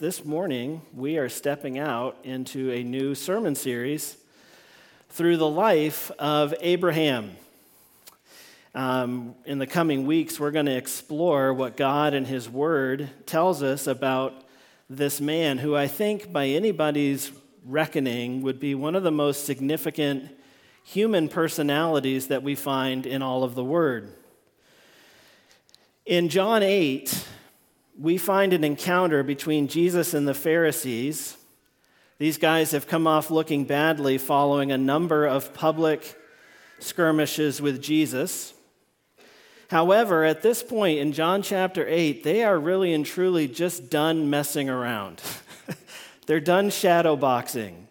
This morning, we are stepping out into a new sermon series through the life of Abraham. Um, in the coming weeks, we're going to explore what God and His Word tells us about this man, who I think, by anybody's reckoning, would be one of the most significant human personalities that we find in all of the Word. In John 8, we find an encounter between Jesus and the Pharisees. These guys have come off looking badly following a number of public skirmishes with Jesus. However, at this point in John chapter 8, they are really and truly just done messing around. They're done shadow boxing.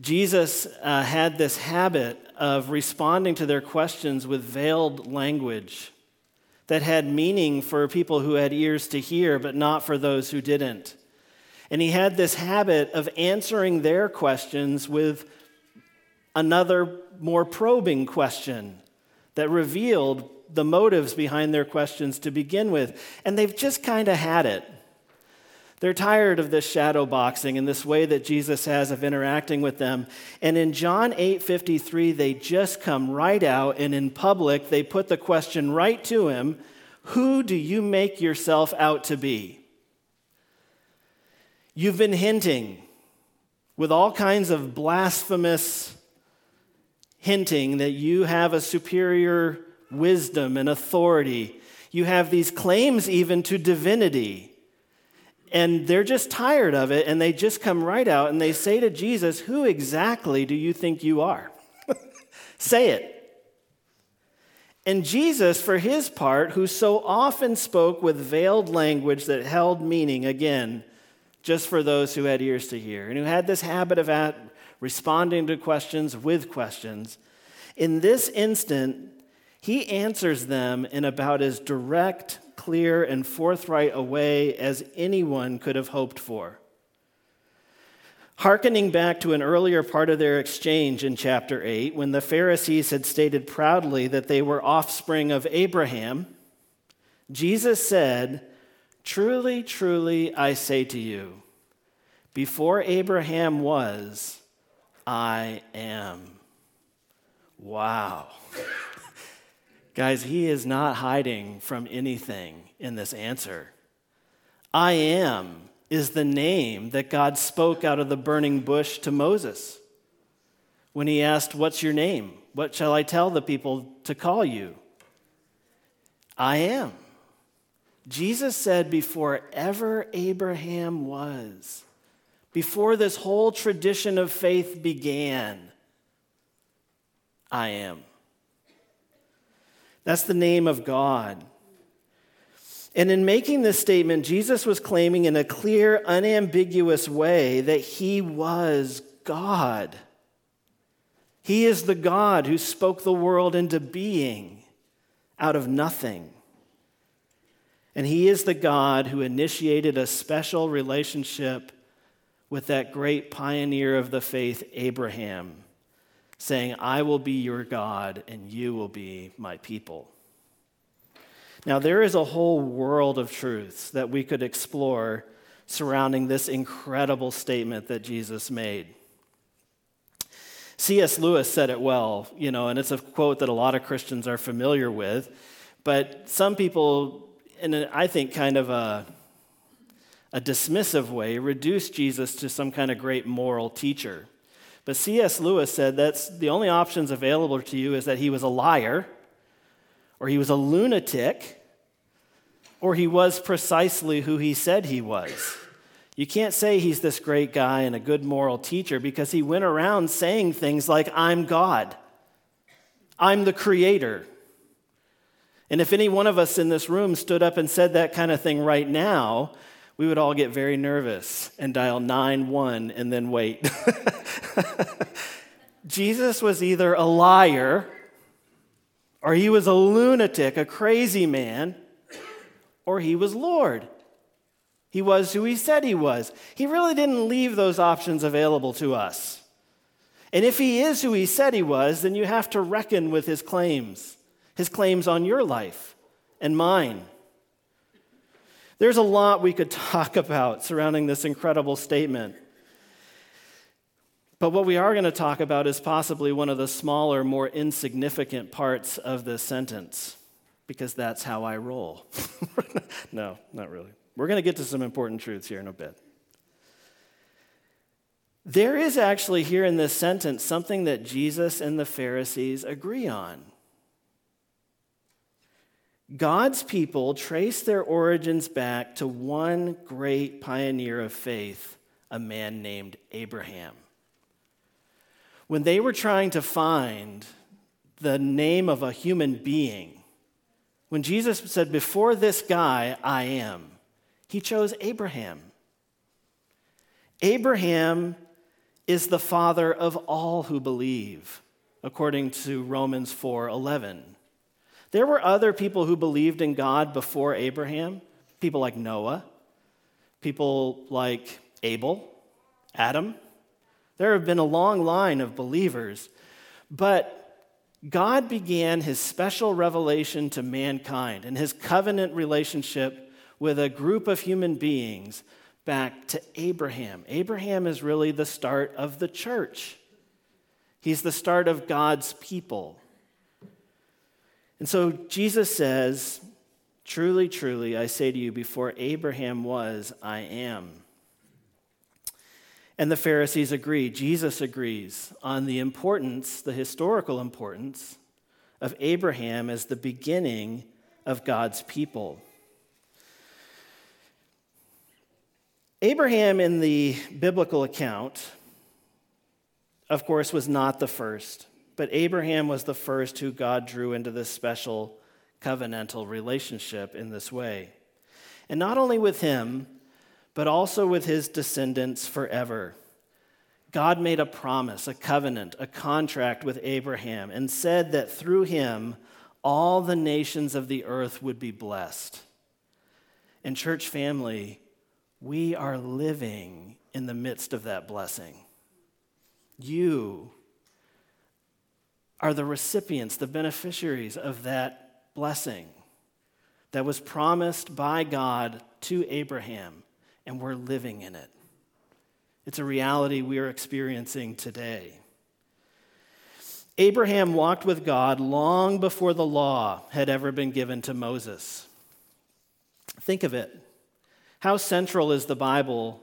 Jesus uh, had this habit of responding to their questions with veiled language that had meaning for people who had ears to hear, but not for those who didn't. And he had this habit of answering their questions with another more probing question that revealed the motives behind their questions to begin with. And they've just kind of had it. They're tired of this shadow boxing and this way that Jesus has of interacting with them. And in John 8:53, they just come right out and in public they put the question right to him, "Who do you make yourself out to be?" You've been hinting with all kinds of blasphemous hinting that you have a superior wisdom and authority. You have these claims even to divinity and they're just tired of it and they just come right out and they say to Jesus, Who exactly do you think you are? say it. And Jesus, for his part, who so often spoke with veiled language that held meaning, again, just for those who had ears to hear, and who had this habit of at, responding to questions with questions, in this instant, he answers them in about as direct clear, and forthright a way as anyone could have hoped for. Harkening back to an earlier part of their exchange in chapter 8, when the Pharisees had stated proudly that they were offspring of Abraham, Jesus said, Truly, truly, I say to you, before Abraham was, I am. Wow. Guys, he is not hiding from anything in this answer. I am is the name that God spoke out of the burning bush to Moses when he asked, What's your name? What shall I tell the people to call you? I am. Jesus said, Before ever Abraham was, before this whole tradition of faith began, I am. That's the name of God. And in making this statement, Jesus was claiming in a clear, unambiguous way that he was God. He is the God who spoke the world into being out of nothing. And he is the God who initiated a special relationship with that great pioneer of the faith, Abraham saying, I will be your God and you will be my people. Now, there is a whole world of truths that we could explore surrounding this incredible statement that Jesus made. C.S. Lewis said it well, you know, and it's a quote that a lot of Christians are familiar with, but some people, in I think kind of a, a dismissive way, reduce Jesus to some kind of great moral teacher. But C.S. Lewis said that's the only options available to you is that he was a liar, or he was a lunatic, or he was precisely who he said he was. You can't say he's this great guy and a good moral teacher because he went around saying things like, I'm God, I'm the creator. And if any one of us in this room stood up and said that kind of thing right now, we would all get very nervous and dial 9-1 and then wait. Jesus was either a liar or he was a lunatic, a crazy man, or he was Lord. He was who he said he was. He really didn't leave those options available to us. And if he is who he said he was, then you have to reckon with his claims, his claims on your life and mine. There's a lot we could talk about surrounding this incredible statement. But what we are going to talk about is possibly one of the smaller, more insignificant parts of this sentence, because that's how I roll. no, not really. We're going to get to some important truths here in a bit. There is actually here in this sentence something that Jesus and the Pharisees agree on. God's people trace their origins back to one great pioneer of faith, a man named Abraham. When they were trying to find the name of a human being, when Jesus said, Before this guy, I am, he chose Abraham. Abraham is the father of all who believe, according to Romans 4:11. There were other people who believed in God before Abraham, people like Noah, people like Abel, Adam. There have been a long line of believers, but God began his special revelation to mankind and his covenant relationship with a group of human beings back to Abraham. Abraham is really the start of the church, he's the start of God's people. And so Jesus says, Truly, truly, I say to you, before Abraham was, I am. And the Pharisees agree. Jesus agrees on the importance, the historical importance, of Abraham as the beginning of God's people. Abraham, in the biblical account, of course, was not the first, but Abraham was the first who God drew into this special covenantal relationship in this way. And not only with him, but also with his descendants forever. God made a promise, a covenant, a contract with Abraham, and said that through him all the nations of the earth would be blessed. And, church family, we are living in the midst of that blessing. You are the recipients, the beneficiaries of that blessing that was promised by God to Abraham, and we're living in it. It's a reality we are experiencing today. Abraham walked with God long before the law had ever been given to Moses. Think of it. How central is the Bible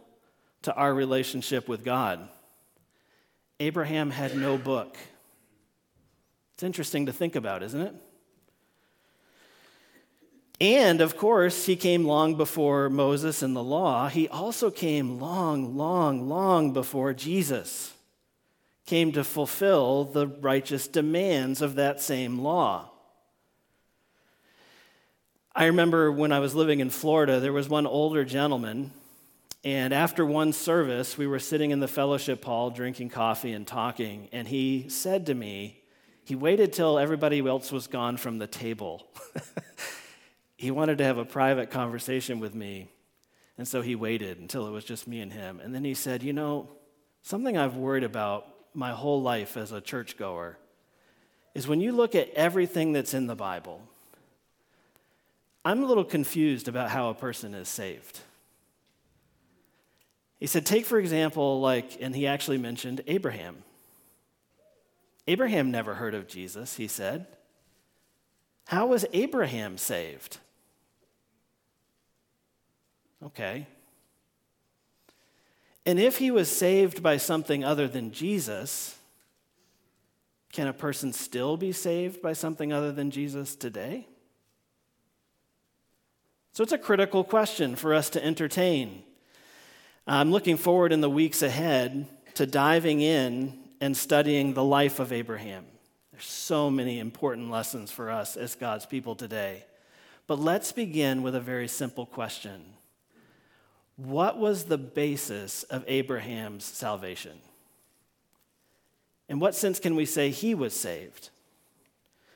to our relationship with God? Abraham had no book. It's interesting to think about, isn't it? And of course, he came long before Moses and the law. He also came long, long, long before Jesus came to fulfill the righteous demands of that same law. I remember when I was living in Florida, there was one older gentleman, and after one service, we were sitting in the fellowship hall drinking coffee and talking, and he said to me, he waited till everybody else was gone from the table. he wanted to have a private conversation with me, and so he waited until it was just me and him. And then he said, You know, something I've worried about my whole life as a churchgoer is when you look at everything that's in the Bible, I'm a little confused about how a person is saved. He said, take for example, like, and he actually mentioned Abraham. Abraham never heard of Jesus, he said. How was Abraham saved? Okay. And if he was saved by something other than Jesus, can a person still be saved by something other than Jesus today? So it's a critical question for us to entertain. I'm looking forward in the weeks ahead to diving in and studying the life of Abraham. There's so many important lessons for us as God's people today. But let's begin with a very simple question What was the basis of Abraham's salvation? In what sense can we say he was saved?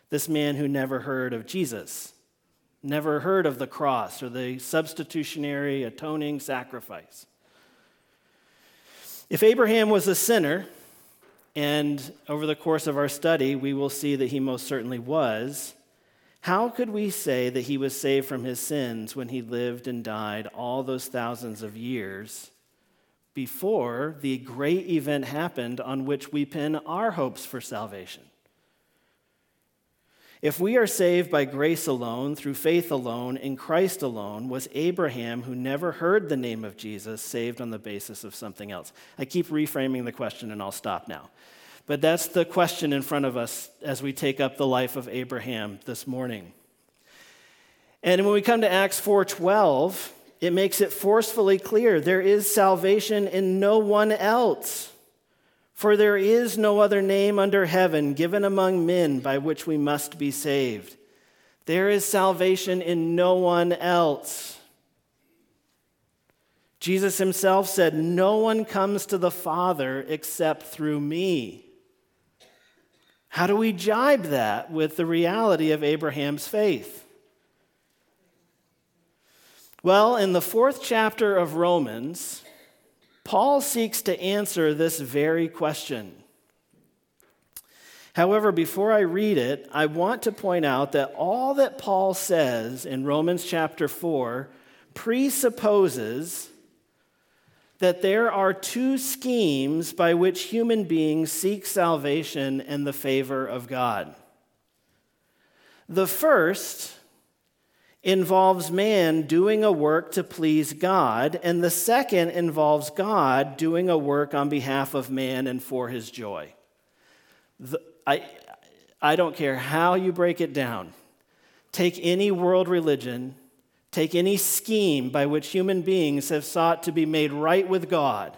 This man who never heard of Jesus never heard of the cross or the substitutionary atoning sacrifice. If Abraham was a sinner, and over the course of our study, we will see that he most certainly was, How could we say that he was saved from his sins when he lived and died all those thousands of years before the great event happened on which we pin our hopes for salvation? If we are saved by grace alone, through faith alone, in Christ alone, was Abraham, who never heard the name of Jesus, saved on the basis of something else? I keep reframing the question and I'll stop now. But that's the question in front of us as we take up the life of Abraham this morning. And when we come to Acts 4:12, it makes it forcefully clear there is salvation in no one else. For there is no other name under heaven given among men by which we must be saved. There is salvation in no one else. Jesus himself said, No one comes to the Father except through me. How do we jibe that with the reality of Abraham's faith? Well, in the fourth chapter of Romans, Paul seeks to answer this very question. However, before I read it, I want to point out that all that Paul says in Romans chapter 4 presupposes that there are two schemes by which human beings seek salvation and the favor of God. The first involves man doing a work to please God, and the second involves God doing a work on behalf of man and for his joy. The, I, I don't care how you break it down. Take any world religion, take any scheme by which human beings have sought to be made right with God,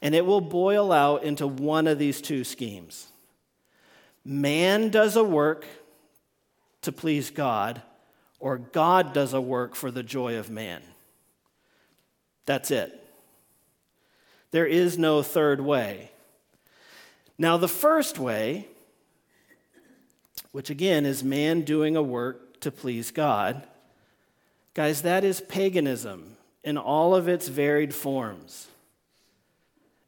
and it will boil out into one of these two schemes. Man does a work to please God or God does a work for the joy of man. That's it. There is no third way. Now, the first way, which again is man doing a work to please God, guys, that is paganism in all of its varied forms.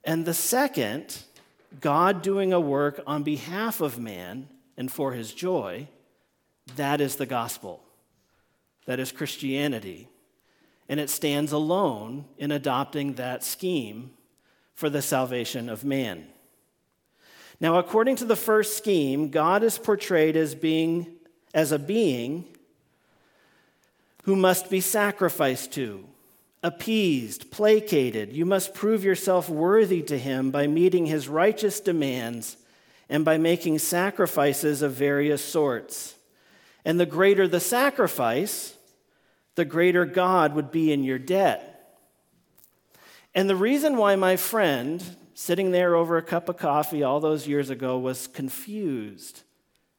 And the second, God doing a work on behalf of man and for his joy, that is the gospel. That is Christianity. And it stands alone in adopting that scheme for the salvation of man. Now, according to the first scheme, God is portrayed as being as a being who must be sacrificed to, appeased, placated. You must prove yourself worthy to him by meeting his righteous demands and by making sacrifices of various sorts. And the greater the sacrifice, the greater God would be in your debt. And the reason why my friend, sitting there over a cup of coffee all those years ago, was confused,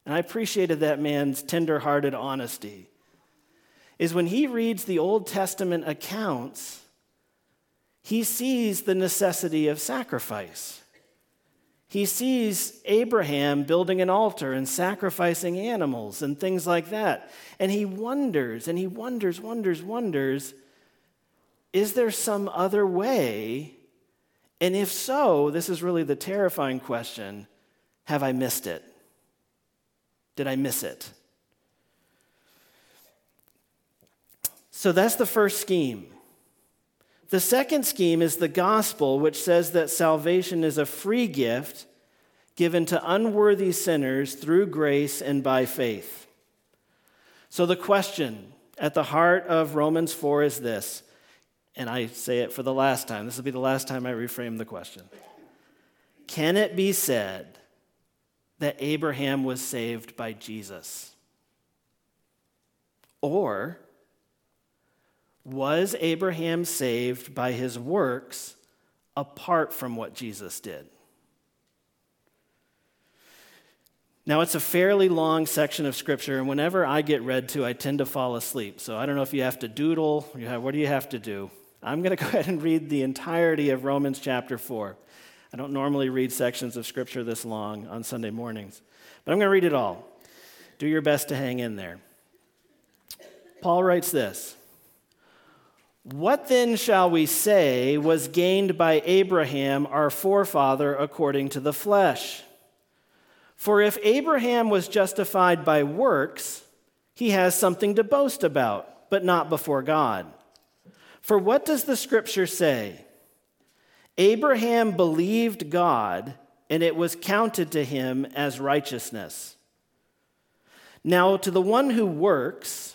and I appreciated that man's tender-hearted honesty, is when he reads the Old Testament accounts, he sees the necessity of sacrifice. He sees Abraham building an altar and sacrificing animals and things like that. And he wonders and he wonders, wonders, wonders is there some other way? And if so, this is really the terrifying question have I missed it? Did I miss it? So that's the first scheme. The second scheme is the gospel, which says that salvation is a free gift given to unworthy sinners through grace and by faith. So the question at the heart of Romans 4 is this, and I say it for the last time. This will be the last time I reframe the question. Can it be said that Abraham was saved by Jesus? Or was Abraham saved by his works apart from what Jesus did? Now, it's a fairly long section of scripture, and whenever I get read to, I tend to fall asleep. So I don't know if you have to doodle, have, what do you have to do? I'm going to go ahead and read the entirety of Romans chapter 4. I don't normally read sections of scripture this long on Sunday mornings, but I'm going to read it all. Do your best to hang in there. Paul writes this what then shall we say was gained by Abraham, our forefather, according to the flesh? For if Abraham was justified by works, he has something to boast about, but not before God. For what does the scripture say? Abraham believed God, and it was counted to him as righteousness. Now, to the one who works,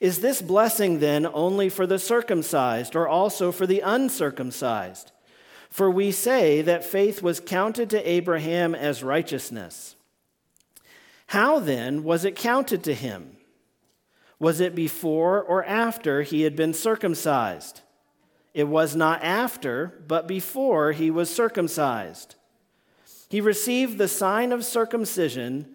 Is this blessing then only for the circumcised or also for the uncircumcised? For we say that faith was counted to Abraham as righteousness. How then was it counted to him? Was it before or after he had been circumcised? It was not after, but before he was circumcised. He received the sign of circumcision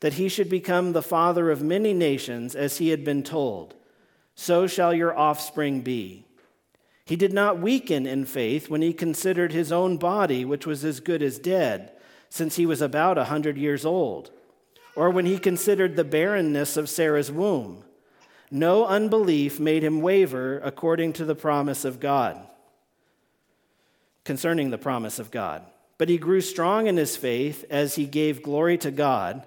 that he should become the father of many nations, as he had been told, So shall your offspring be. He did not weaken in faith when he considered his own body, which was as good as dead, since he was about a hundred years old or when he considered the barrenness of Sarah's womb. No unbelief made him waver according to the promise of God, concerning the promise of God. But he grew strong in his faith as he gave glory to God,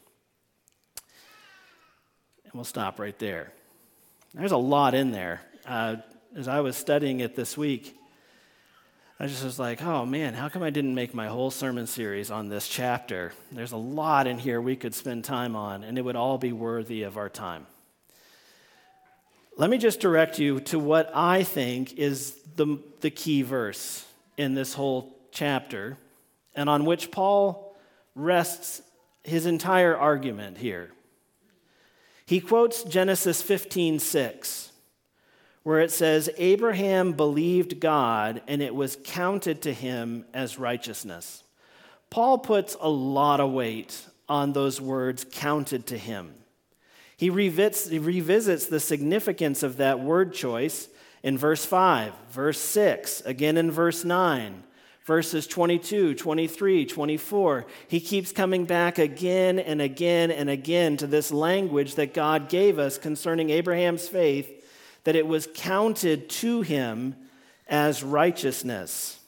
And we'll stop right there. There's a lot in there. Uh, as I was studying it this week, I just was like, oh man, how come I didn't make my whole sermon series on this chapter? There's a lot in here we could spend time on, and it would all be worthy of our time. Let me just direct you to what I think is the, the key verse in this whole chapter, and on which Paul rests his entire argument here. He quotes Genesis 15 6 where it says, Abraham believed God and it was counted to him as righteousness. Paul puts a lot of weight on those words, counted to him. He revisits, he revisits the significance of that word choice in verse 5, verse 6, again in verse 9, verses 22, 23, 24. He keeps coming back again and again and again to this language that God gave us concerning Abraham's faith that it was counted to him as righteousness.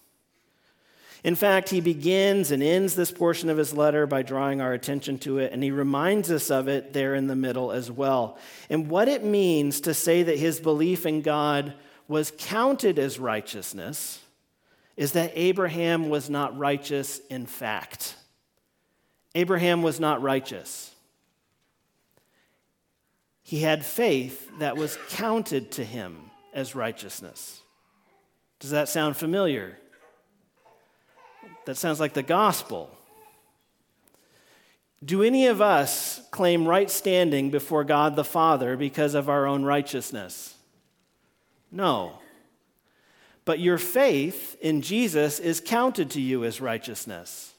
In fact, he begins and ends this portion of his letter by drawing our attention to it, and he reminds us of it there in the middle as well. And what it means to say that his belief in God was counted as righteousness is that Abraham was not righteous in fact. Abraham was not righteous. He had faith that was counted to him as righteousness. Does that sound familiar? That sounds like the gospel. Do any of us claim right standing before God the Father because of our own righteousness? No. But your faith in Jesus is counted to you as righteousness.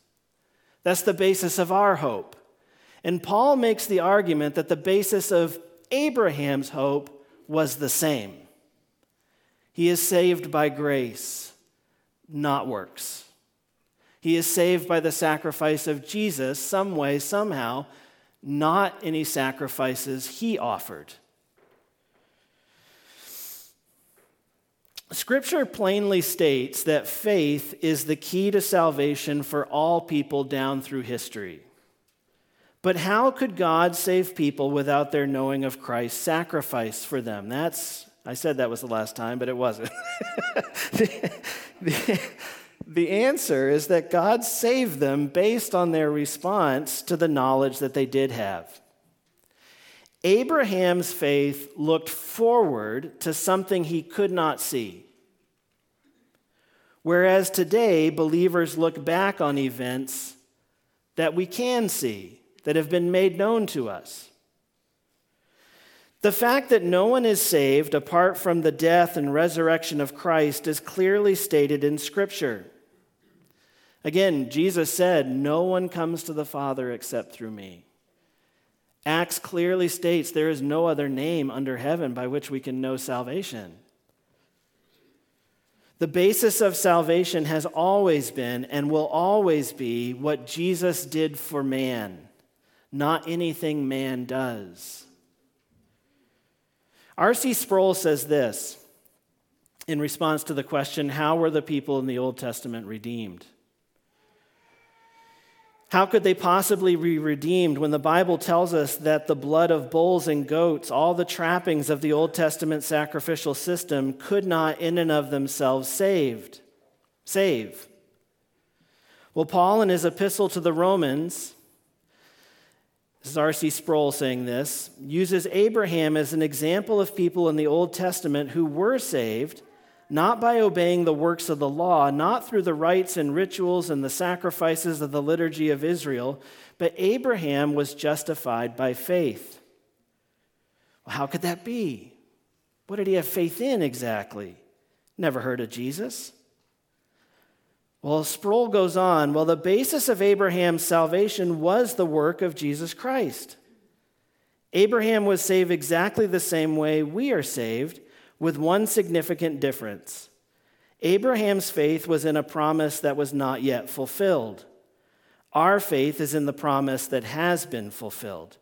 That's the basis of our hope. And Paul makes the argument that the basis of Abraham's hope was the same. He is saved by grace, not works. He is saved by the sacrifice of Jesus, some way, somehow, not any sacrifices he offered. Scripture plainly states that faith is the key to salvation for all people down through history. But how could God save people without their knowing of Christ's sacrifice for them? That's, I said that was the last time, but it wasn't. the, the, the answer is that God saved them based on their response to the knowledge that they did have. Abraham's faith looked forward to something he could not see. Whereas today, believers look back on events that we can see, that have been made known to us. The fact that no one is saved apart from the death and resurrection of Christ is clearly stated in Scripture. Again, Jesus said, No one comes to the Father except through me. Acts clearly states there is no other name under heaven by which we can know salvation. The basis of salvation has always been and will always be what Jesus did for man, not anything man does. R.C. Sproul says this in response to the question How were the people in the Old Testament redeemed? How could they possibly be redeemed when the Bible tells us that the blood of bulls and goats, all the trappings of the Old Testament sacrificial system, could not in and of themselves saved, save? Well, Paul in his epistle to the Romans, this is R.C. Sproul saying this, uses Abraham as an example of people in the Old Testament who were saved not by obeying the works of the law, not through the rites and rituals and the sacrifices of the liturgy of Israel, but Abraham was justified by faith. Well, how could that be? What did he have faith in exactly? Never heard of Jesus. Well, Sproul goes on, well, the basis of Abraham's salvation was the work of Jesus Christ. Abraham was saved exactly the same way we are saved with one significant difference. Abraham's faith was in a promise that was not yet fulfilled. Our faith is in the promise that has been fulfilled.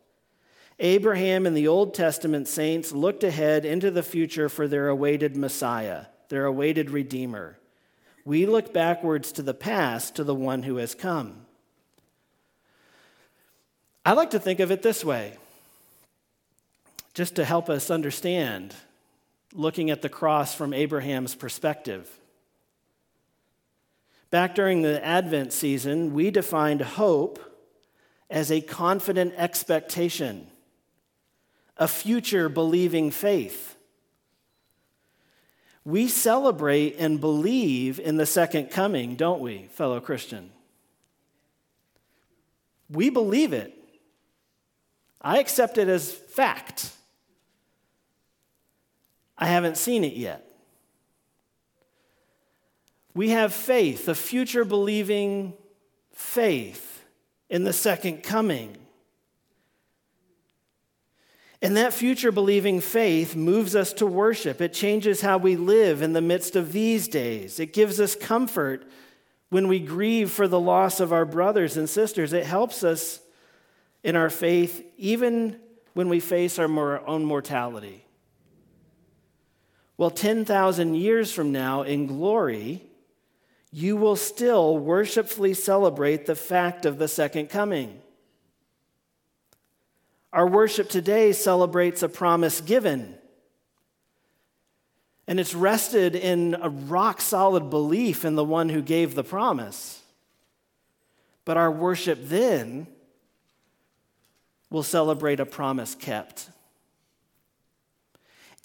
Abraham and the Old Testament saints looked ahead into the future for their awaited Messiah, their awaited Redeemer. We look backwards to the past, to the one who has come. I like to think of it this way, just to help us understand looking at the cross from Abraham's perspective. Back during the Advent season, we defined hope as a confident expectation, a future believing faith. We celebrate and believe in the second coming, don't we, fellow Christian? We believe it. I accept it as fact. I haven't seen it yet. We have faith, a future believing faith in the second coming. And that future believing faith moves us to worship. It changes how we live in the midst of these days. It gives us comfort when we grieve for the loss of our brothers and sisters. It helps us in our faith even when we face our own mortality. Well, 10,000 years from now in glory, you will still worshipfully celebrate the fact of the second coming. Our worship today celebrates a promise given. And it's rested in a rock solid belief in the one who gave the promise. But our worship then will celebrate a promise kept.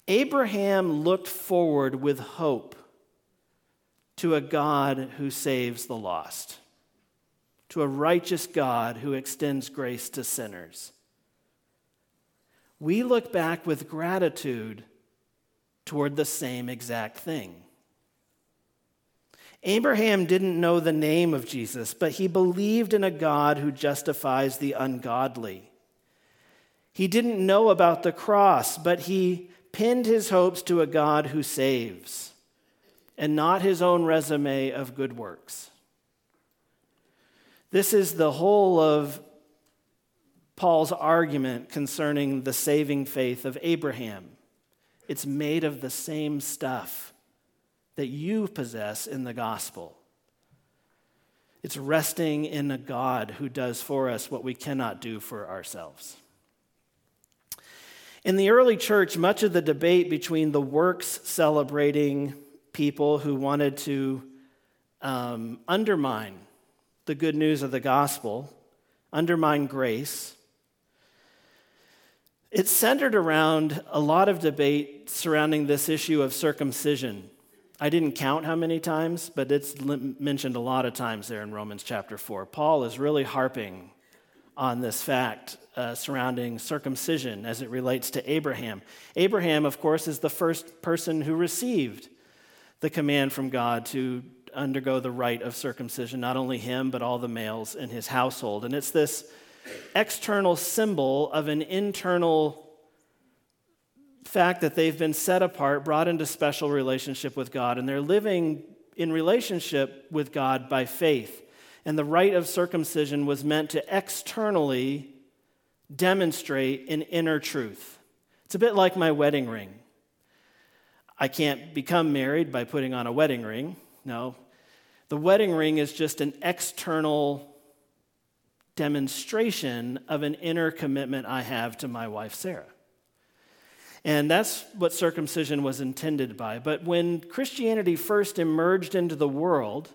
Abraham looked forward with hope to a God who saves the lost, to a righteous God who extends grace to sinners. We look back with gratitude toward the same exact thing. Abraham didn't know the name of Jesus, but he believed in a God who justifies the ungodly. He didn't know about the cross, but he pinned his hopes to a God who saves and not his own resume of good works. This is the whole of Paul's argument concerning the saving faith of Abraham. It's made of the same stuff that you possess in the gospel. It's resting in a God who does for us what we cannot do for ourselves. In the early church, much of the debate between the works celebrating people who wanted to um, undermine the good news of the gospel, undermine grace, it centered around a lot of debate surrounding this issue of circumcision. I didn't count how many times, but it's mentioned a lot of times there in Romans chapter 4. Paul is really harping on this fact uh, surrounding circumcision as it relates to Abraham. Abraham, of course, is the first person who received the command from God to undergo the rite of circumcision, not only him, but all the males in his household. And it's this external symbol of an internal fact that they've been set apart, brought into special relationship with God, and they're living in relationship with God by faith. And the rite of circumcision was meant to externally demonstrate an inner truth. It's a bit like my wedding ring. I can't become married by putting on a wedding ring. No. The wedding ring is just an external demonstration of an inner commitment I have to my wife, Sarah. And that's what circumcision was intended by. But when Christianity first emerged into the world,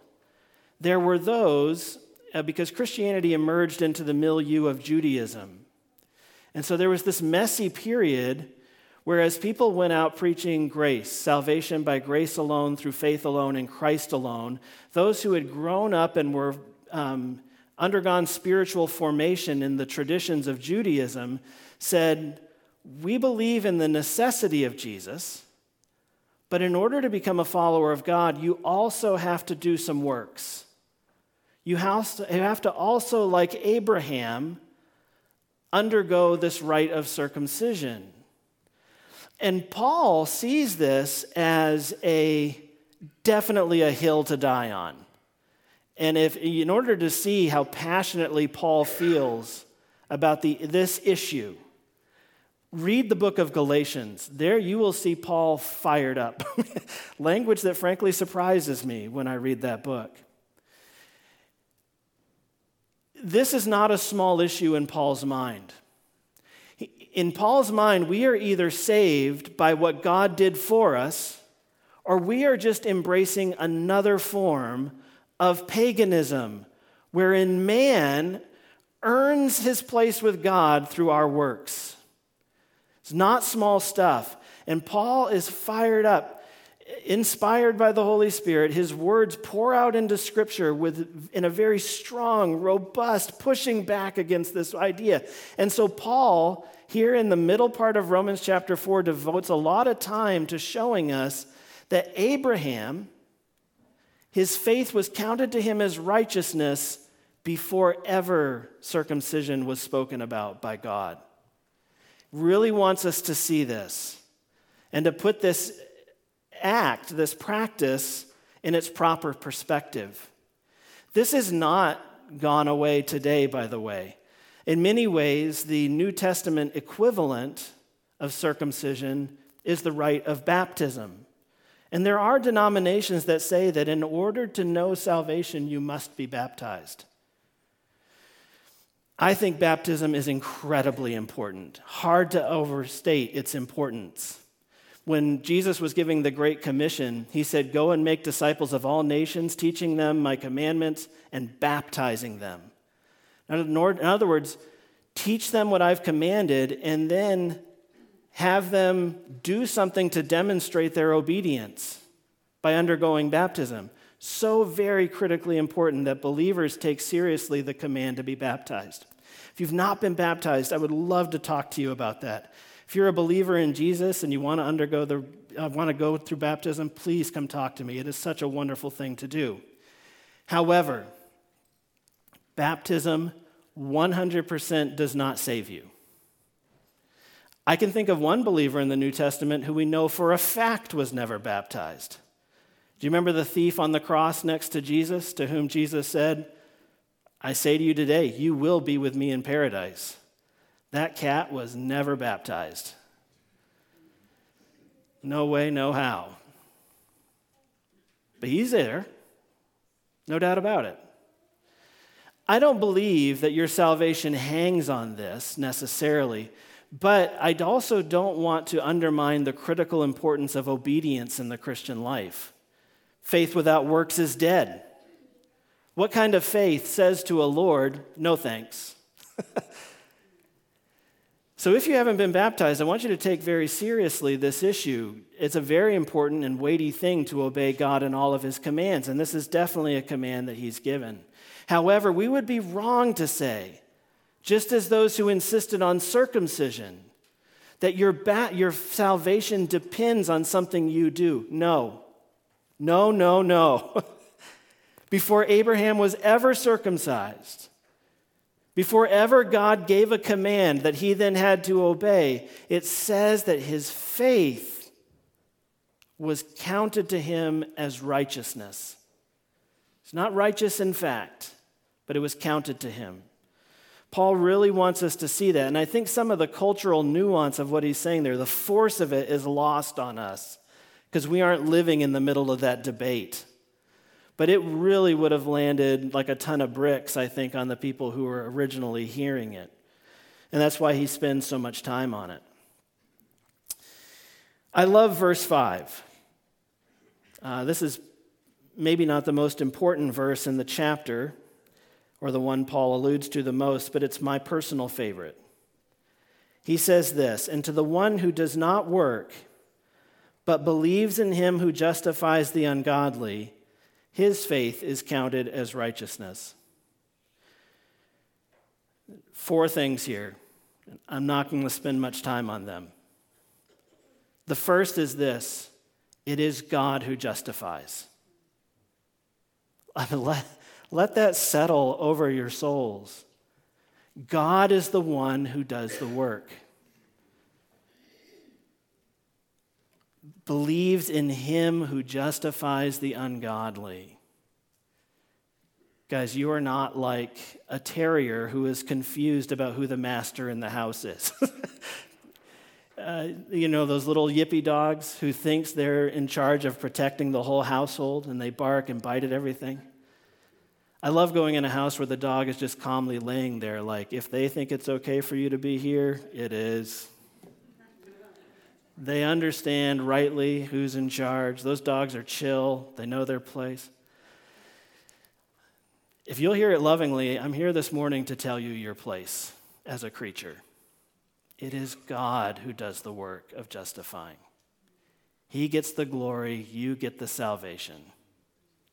there were those, uh, because Christianity emerged into the milieu of Judaism. And so there was this messy period whereas people went out preaching grace, salvation by grace alone, through faith alone, in Christ alone, those who had grown up and were um, undergone spiritual formation in the traditions of Judaism said, We believe in the necessity of Jesus, but in order to become a follower of God, you also have to do some works. You have to also, like Abraham, undergo this rite of circumcision. And Paul sees this as a definitely a hill to die on. And if in order to see how passionately Paul feels about the, this issue, read the book of Galatians. There you will see Paul fired up. Language that frankly surprises me when I read that book. This is not a small issue in Paul's mind. In Paul's mind, we are either saved by what God did for us, or we are just embracing another form of paganism, wherein man earns his place with God through our works. It's not small stuff. And Paul is fired up, inspired by the Holy Spirit. His words pour out into Scripture with, in a very strong, robust, pushing back against this idea. And so, Paul, here in the middle part of Romans chapter 4, devotes a lot of time to showing us that Abraham his faith was counted to him as righteousness before ever circumcision was spoken about by God. Really wants us to see this and to put this act, this practice, in its proper perspective. This has not gone away today, by the way. In many ways, the New Testament equivalent of circumcision is the rite of baptism. And there are denominations that say that in order to know salvation, you must be baptized. I think baptism is incredibly important, hard to overstate its importance. When Jesus was giving the Great Commission, he said, Go and make disciples of all nations, teaching them my commandments and baptizing them. In other words, teach them what I've commanded and then have them do something to demonstrate their obedience by undergoing baptism. So, very critically important that believers take seriously the command to be baptized. If you've not been baptized, I would love to talk to you about that. If you're a believer in Jesus and you want to undergo the uh, want to go through baptism, please come talk to me. It is such a wonderful thing to do. However, baptism 100% does not save you. I can think of one believer in the New Testament who we know for a fact was never baptized. Do you remember the thief on the cross next to Jesus, to whom Jesus said, I say to you today, you will be with me in paradise? That cat was never baptized. No way, no how. But he's there, no doubt about it. I don't believe that your salvation hangs on this necessarily, but I also don't want to undermine the critical importance of obedience in the Christian life. Faith without works is dead. What kind of faith says to a Lord, no thanks? so, if you haven't been baptized, I want you to take very seriously this issue. It's a very important and weighty thing to obey God and all of his commands, and this is definitely a command that he's given. However, we would be wrong to say, just as those who insisted on circumcision, that your, ba- your salvation depends on something you do. No. No, no, no. before Abraham was ever circumcised, before ever God gave a command that he then had to obey, it says that his faith was counted to him as righteousness. It's not righteous in fact, but it was counted to him. Paul really wants us to see that. And I think some of the cultural nuance of what he's saying there, the force of it is lost on us because we aren't living in the middle of that debate. But it really would have landed like a ton of bricks, I think, on the people who were originally hearing it. And that's why he spends so much time on it. I love verse 5. Uh, this is maybe not the most important verse in the chapter, or the one Paul alludes to the most, but it's my personal favorite. He says this And to the one who does not work, but believes in him who justifies the ungodly, his faith is counted as righteousness. Four things here. I'm not going to spend much time on them. The first is this it is God who justifies. Let, let that settle over your souls. God is the one who does the work. Believes in him who justifies the ungodly. Guys, you are not like a terrier who is confused about who the master in the house is. uh, you know, those little yippy dogs who thinks they're in charge of protecting the whole household and they bark and bite at everything. I love going in a house where the dog is just calmly laying there, like, if they think it's okay for you to be here, it is. They understand rightly who's in charge. Those dogs are chill, they know their place. If you'll hear it lovingly, I'm here this morning to tell you your place as a creature. It is God who does the work of justifying. He gets the glory, you get the salvation.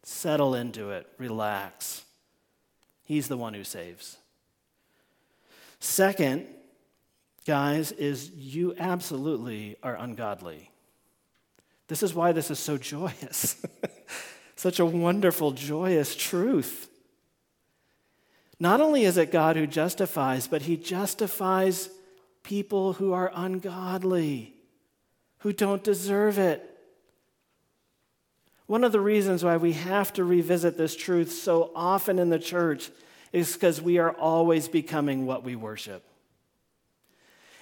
Settle into it, relax. He's the one who saves. Second, guys, is you absolutely are ungodly. This is why this is so joyous. Such a wonderful, joyous truth. Not only is it God who justifies, but he justifies people who are ungodly, who don't deserve it. One of the reasons why we have to revisit this truth so often in the church is because we are always becoming what we worship.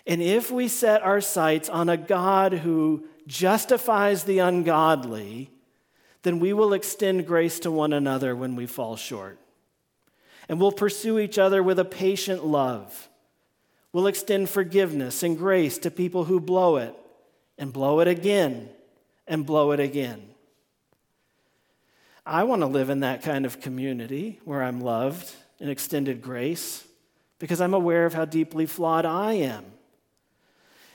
And if we set our sights on a God who justifies the ungodly, then we will extend grace to one another when we fall short. And we'll pursue each other with a patient love. We'll extend forgiveness and grace to people who blow it, and blow it again and blow it again. I want to live in that kind of community where I'm loved and extended grace because I'm aware of how deeply flawed I am.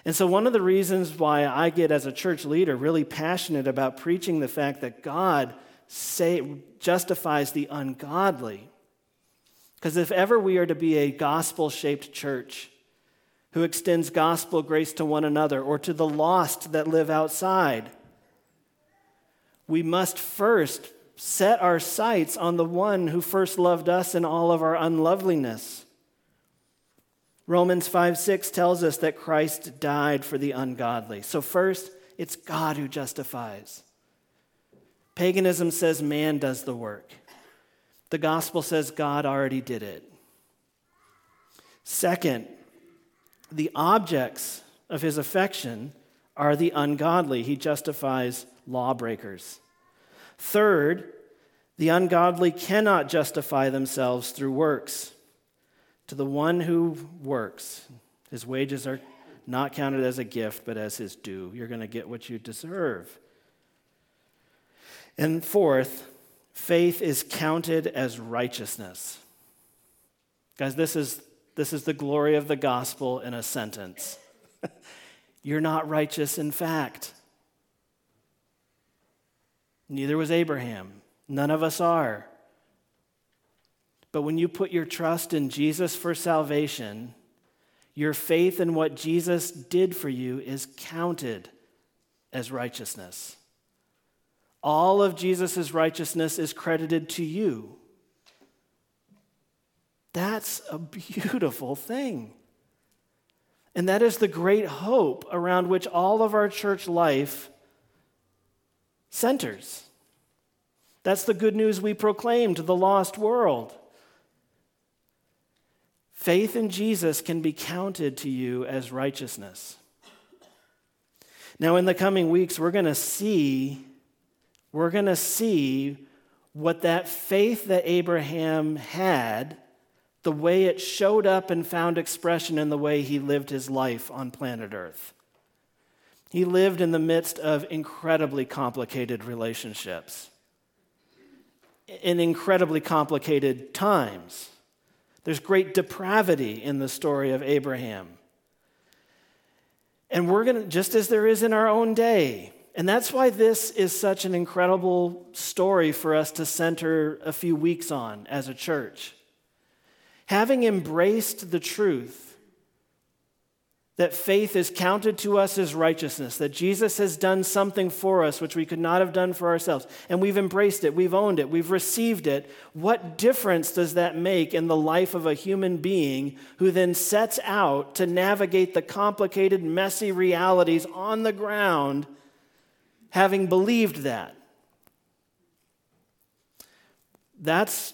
And so, one of the reasons why I get, as a church leader, really passionate about preaching the fact that God say, justifies the ungodly. Because if ever we are to be a gospel shaped church who extends gospel grace to one another or to the lost that live outside, we must first set our sights on the one who first loved us in all of our unloveliness. Romans 5 6 tells us that Christ died for the ungodly. So, first, it's God who justifies. Paganism says man does the work. The gospel says God already did it. Second, the objects of his affection are the ungodly. He justifies lawbreakers. Third, the ungodly cannot justify themselves through works. To the one who works, his wages are not counted as a gift, but as his due. You're going to get what you deserve. And fourth, faith is counted as righteousness. Guys, this is, this is the glory of the gospel in a sentence. You're not righteous in fact. Neither was Abraham. None of us are. But when you put your trust in Jesus for salvation, your faith in what Jesus did for you is counted as righteousness. All of Jesus' righteousness is credited to you. That's a beautiful thing. And that is the great hope around which all of our church life centers. That's the good news we proclaim to the lost world. Faith in Jesus can be counted to you as righteousness. Now, in the coming weeks, we're going to see, we're going to see what that faith that Abraham had, the way it showed up and found expression in the way he lived his life on planet Earth. He lived in the midst of incredibly complicated relationships, in incredibly complicated times. There's great depravity in the story of Abraham. And we're going to, just as there is in our own day. And that's why this is such an incredible story for us to center a few weeks on as a church. Having embraced the truth that faith is counted to us as righteousness, that Jesus has done something for us which we could not have done for ourselves, and we've embraced it, we've owned it, we've received it, what difference does that make in the life of a human being who then sets out to navigate the complicated, messy realities on the ground, having believed that? That's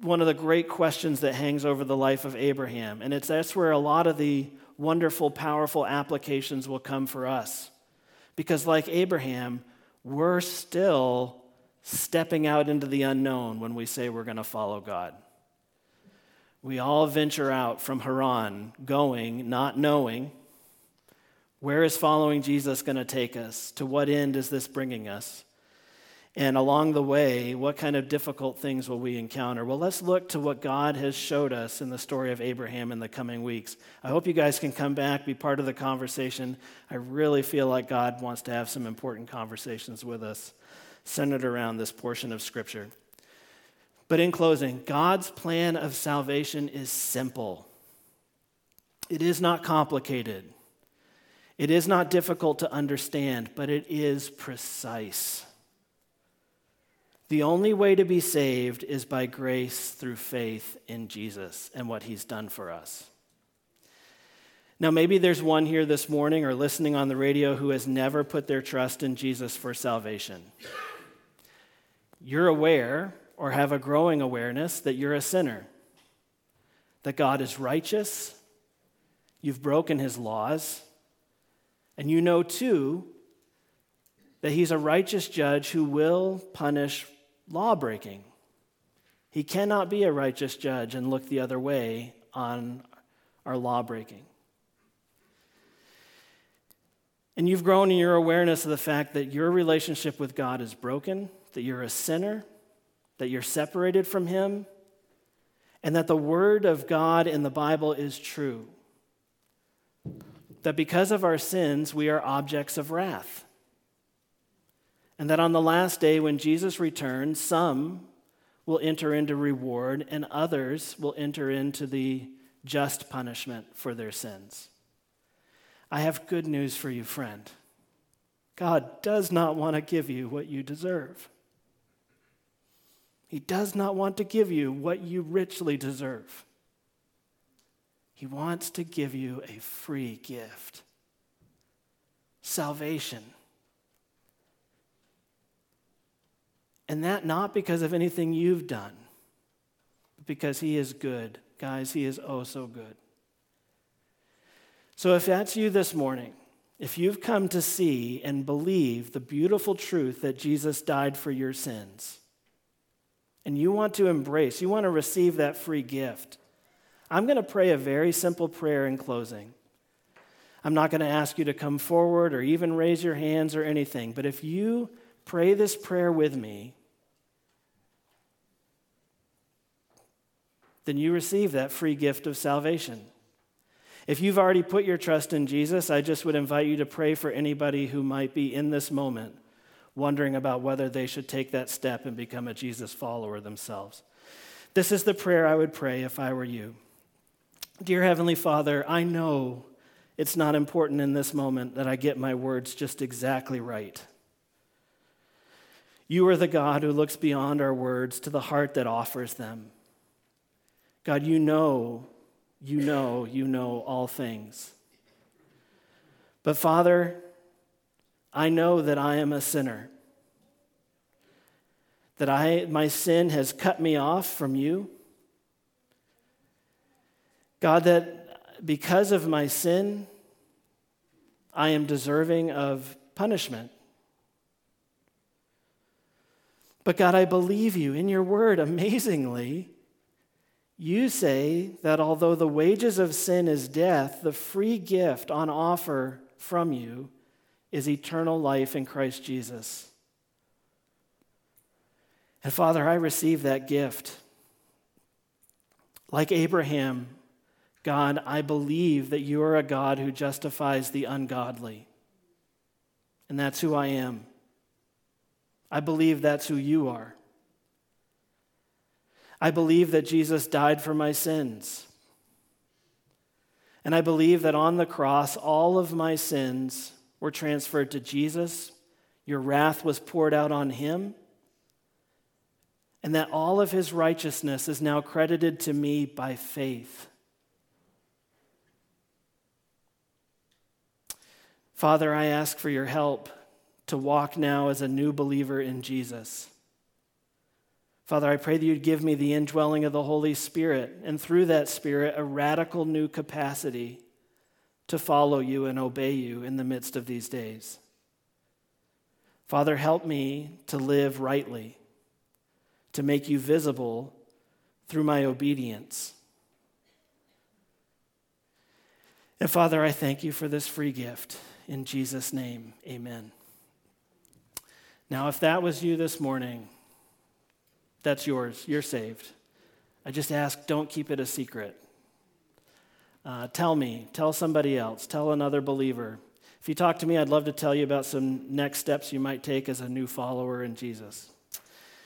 one of the great questions that hangs over the life of Abraham, and it's that's where a lot of the wonderful, powerful applications will come for us. Because, like Abraham, we're still stepping out into the unknown when we say we're going to follow God. We all venture out from Haran, going, not knowing. Where is following Jesus going to take us? To what end is this bringing us? And along the way, what kind of difficult things will we encounter? Well, let's look to what God has showed us in the story of Abraham in the coming weeks. I hope you guys can come back, be part of the conversation. I really feel like God wants to have some important conversations with us centered around this portion of Scripture. But in closing, God's plan of salvation is simple, it is not complicated, it is not difficult to understand, but it is precise. The only way to be saved is by grace through faith in Jesus and what he's done for us. Now, maybe there's one here this morning or listening on the radio who has never put their trust in Jesus for salvation. You're aware or have a growing awareness that you're a sinner, that God is righteous, you've broken his laws, and you know too that he's a righteous judge who will punish law breaking. He cannot be a righteous judge and look the other way on our law breaking. and you've grown in your awareness of the fact that your relationship with God is broken, that you're a sinner, that you're separated from Him, and that the Word of God in the Bible is true. That because of our sins, we are objects of wrath. And that on the last day, when Jesus returns, some will enter into reward, and others will enter into the just punishment for their sins. I have good news for you, friend. God does not want to give you what you deserve. He does not want to give you what you richly deserve. He wants to give you a free gift salvation. And that not because of anything you've done, but because He is good. Guys, He is oh so good. So if that's you this morning, if you've come to see and believe the beautiful truth that Jesus died for your sins, and you want to embrace, you want to receive that free gift, I'm going to pray a very simple prayer in closing. I'm not going to ask you to come forward or even raise your hands or anything, but if you pray this prayer with me, then you receive that free gift of salvation. If you've already put your trust in Jesus, I just would invite you to pray for anybody who might be in this moment wondering about whether they should take that step and become a Jesus follower themselves. This is the prayer I would pray if I were you. Dear Heavenly Father, I know it's not important in this moment that I get my words just exactly right. You are the God who looks beyond our words to the heart that offers them. God, you know, you know, you know all things. But Father, I know that I am a sinner. That I, my sin has cut me off from you. God, that because of my sin, I am deserving of punishment. But God, I believe you in your word amazingly. You say that although the wages of sin is death, the free gift on offer from you is eternal life in Christ Jesus. And Father, I receive that gift. Like Abraham, God, I believe that you are a God who justifies the ungodly. And that's who I am. I believe that's who you are. I believe that Jesus died for my sins. And I believe that on the cross, all of my sins were transferred to Jesus. Your wrath was poured out on him. And that all of his righteousness is now credited to me by faith. Father, I ask for your help to walk now as a new believer in Jesus. Father, I pray that you'd give me the indwelling of the Holy Spirit, and through that Spirit, a radical new capacity to follow you and obey you in the midst of these days. Father, help me to live rightly, to make you visible through my obedience. And Father, I thank you for this free gift. In Jesus' name, amen. Now, if that was you this morning, that's yours. You're saved. I just ask, don't keep it a secret. Uh, tell me, tell somebody else, tell another believer. If you talk to me, I'd love to tell you about some next steps you might take as a new follower in Jesus.